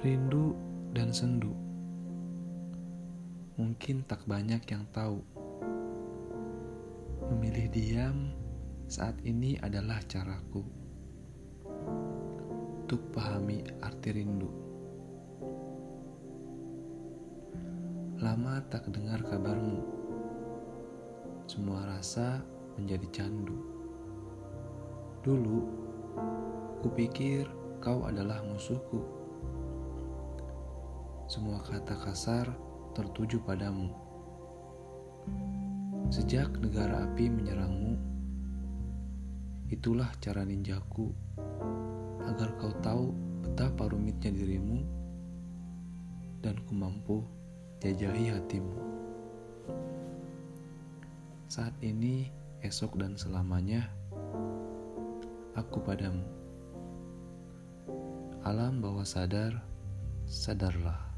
Rindu dan sendu. Mungkin tak banyak yang tahu. Memilih diam saat ini adalah caraku. Untuk pahami arti rindu. Lama tak dengar kabarmu. Semua rasa menjadi candu. Dulu, kupikir kau adalah musuhku semua kata kasar tertuju padamu. Sejak negara api menyerangmu, itulah cara ninjaku agar kau tahu betapa rumitnya dirimu dan ku mampu jajahi hatimu. Saat ini, esok dan selamanya, aku padamu. Alam bawah sadar, sadarlah.